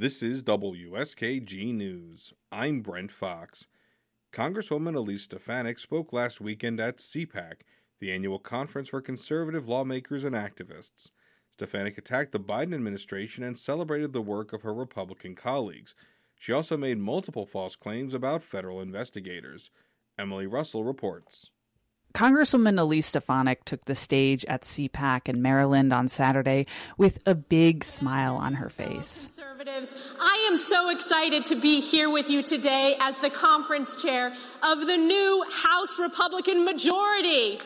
This is WSKG News. I'm Brent Fox. Congresswoman Elise Stefanik spoke last weekend at CPAC, the annual conference for conservative lawmakers and activists. Stefanik attacked the Biden administration and celebrated the work of her Republican colleagues. She also made multiple false claims about federal investigators. Emily Russell reports. Congresswoman Elise Stefanik took the stage at CPAC in Maryland on Saturday with a big smile on her face. Conservatives, I am so excited to be here with you today as the conference chair of the new House Republican majority.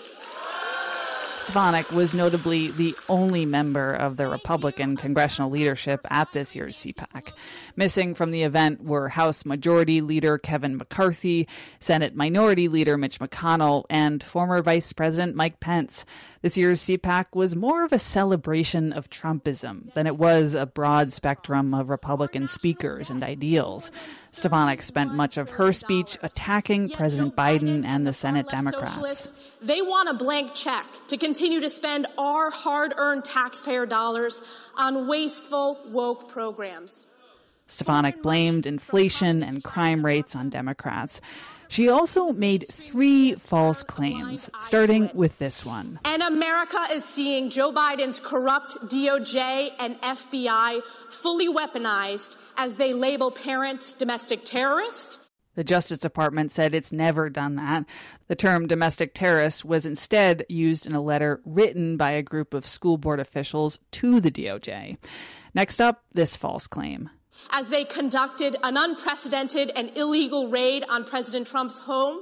Stefanik was notably the only member of the Republican congressional leadership at this year's CPAC. Missing from the event were House Majority Leader Kevin McCarthy, Senate Minority Leader Mitch McConnell, and former Vice President Mike Pence. This year's CPAC was more of a celebration of Trumpism than it was a broad spectrum of Republican speakers and ideals. Stefanik spent much of her speech attacking President Biden and the Senate Democrats. They want a blank check to continue to spend our hard earned taxpayer dollars on wasteful, woke programs. Stefanik blamed inflation and crime rates on Democrats. She also made three false claims, starting with this one. And America is seeing Joe Biden's corrupt DOJ and FBI fully weaponized as they label parents domestic terrorists. The Justice Department said it's never done that. The term domestic terrorist was instead used in a letter written by a group of school board officials to the DOJ. Next up, this false claim as they conducted an unprecedented and illegal raid on President Trump's home.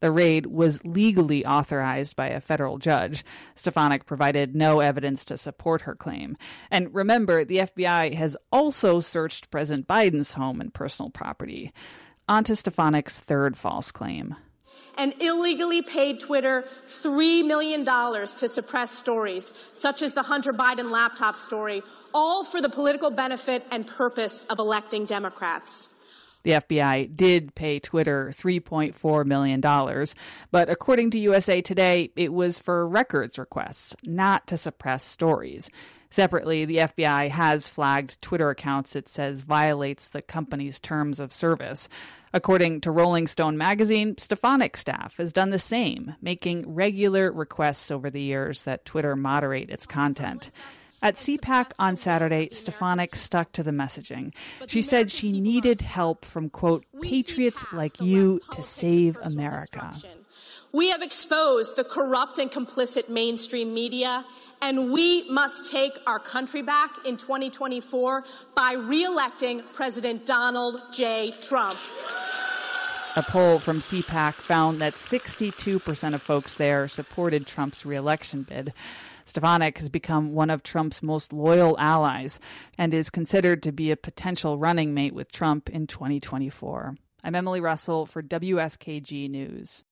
The raid was legally authorized by a federal judge. Stefanik provided no evidence to support her claim. And remember, the FBI has also searched President Biden's home and personal property. On to Stefanik's third false claim and illegally paid Twitter $3 million to suppress stories, such as the Hunter Biden laptop story, all for the political benefit and purpose of electing Democrats. The FBI did pay Twitter $3.4 million, but according to USA Today, it was for records requests, not to suppress stories. Separately, the FBI has flagged Twitter accounts it says violates the company's terms of service. According to Rolling Stone magazine, Stefanik staff has done the same, making regular requests over the years that Twitter moderate its content. At CPAC on Saturday, Stefanik stuck to the messaging. She said she needed help from, quote, patriots like you to save America. We have exposed the corrupt and complicit mainstream media, and we must take our country back in 2024 by reelecting President Donald J. Trump. A poll from CPAC found that 62% of folks there supported Trump's reelection bid. Stefanik has become one of Trump's most loyal allies and is considered to be a potential running mate with Trump in 2024. I'm Emily Russell for WSKG News.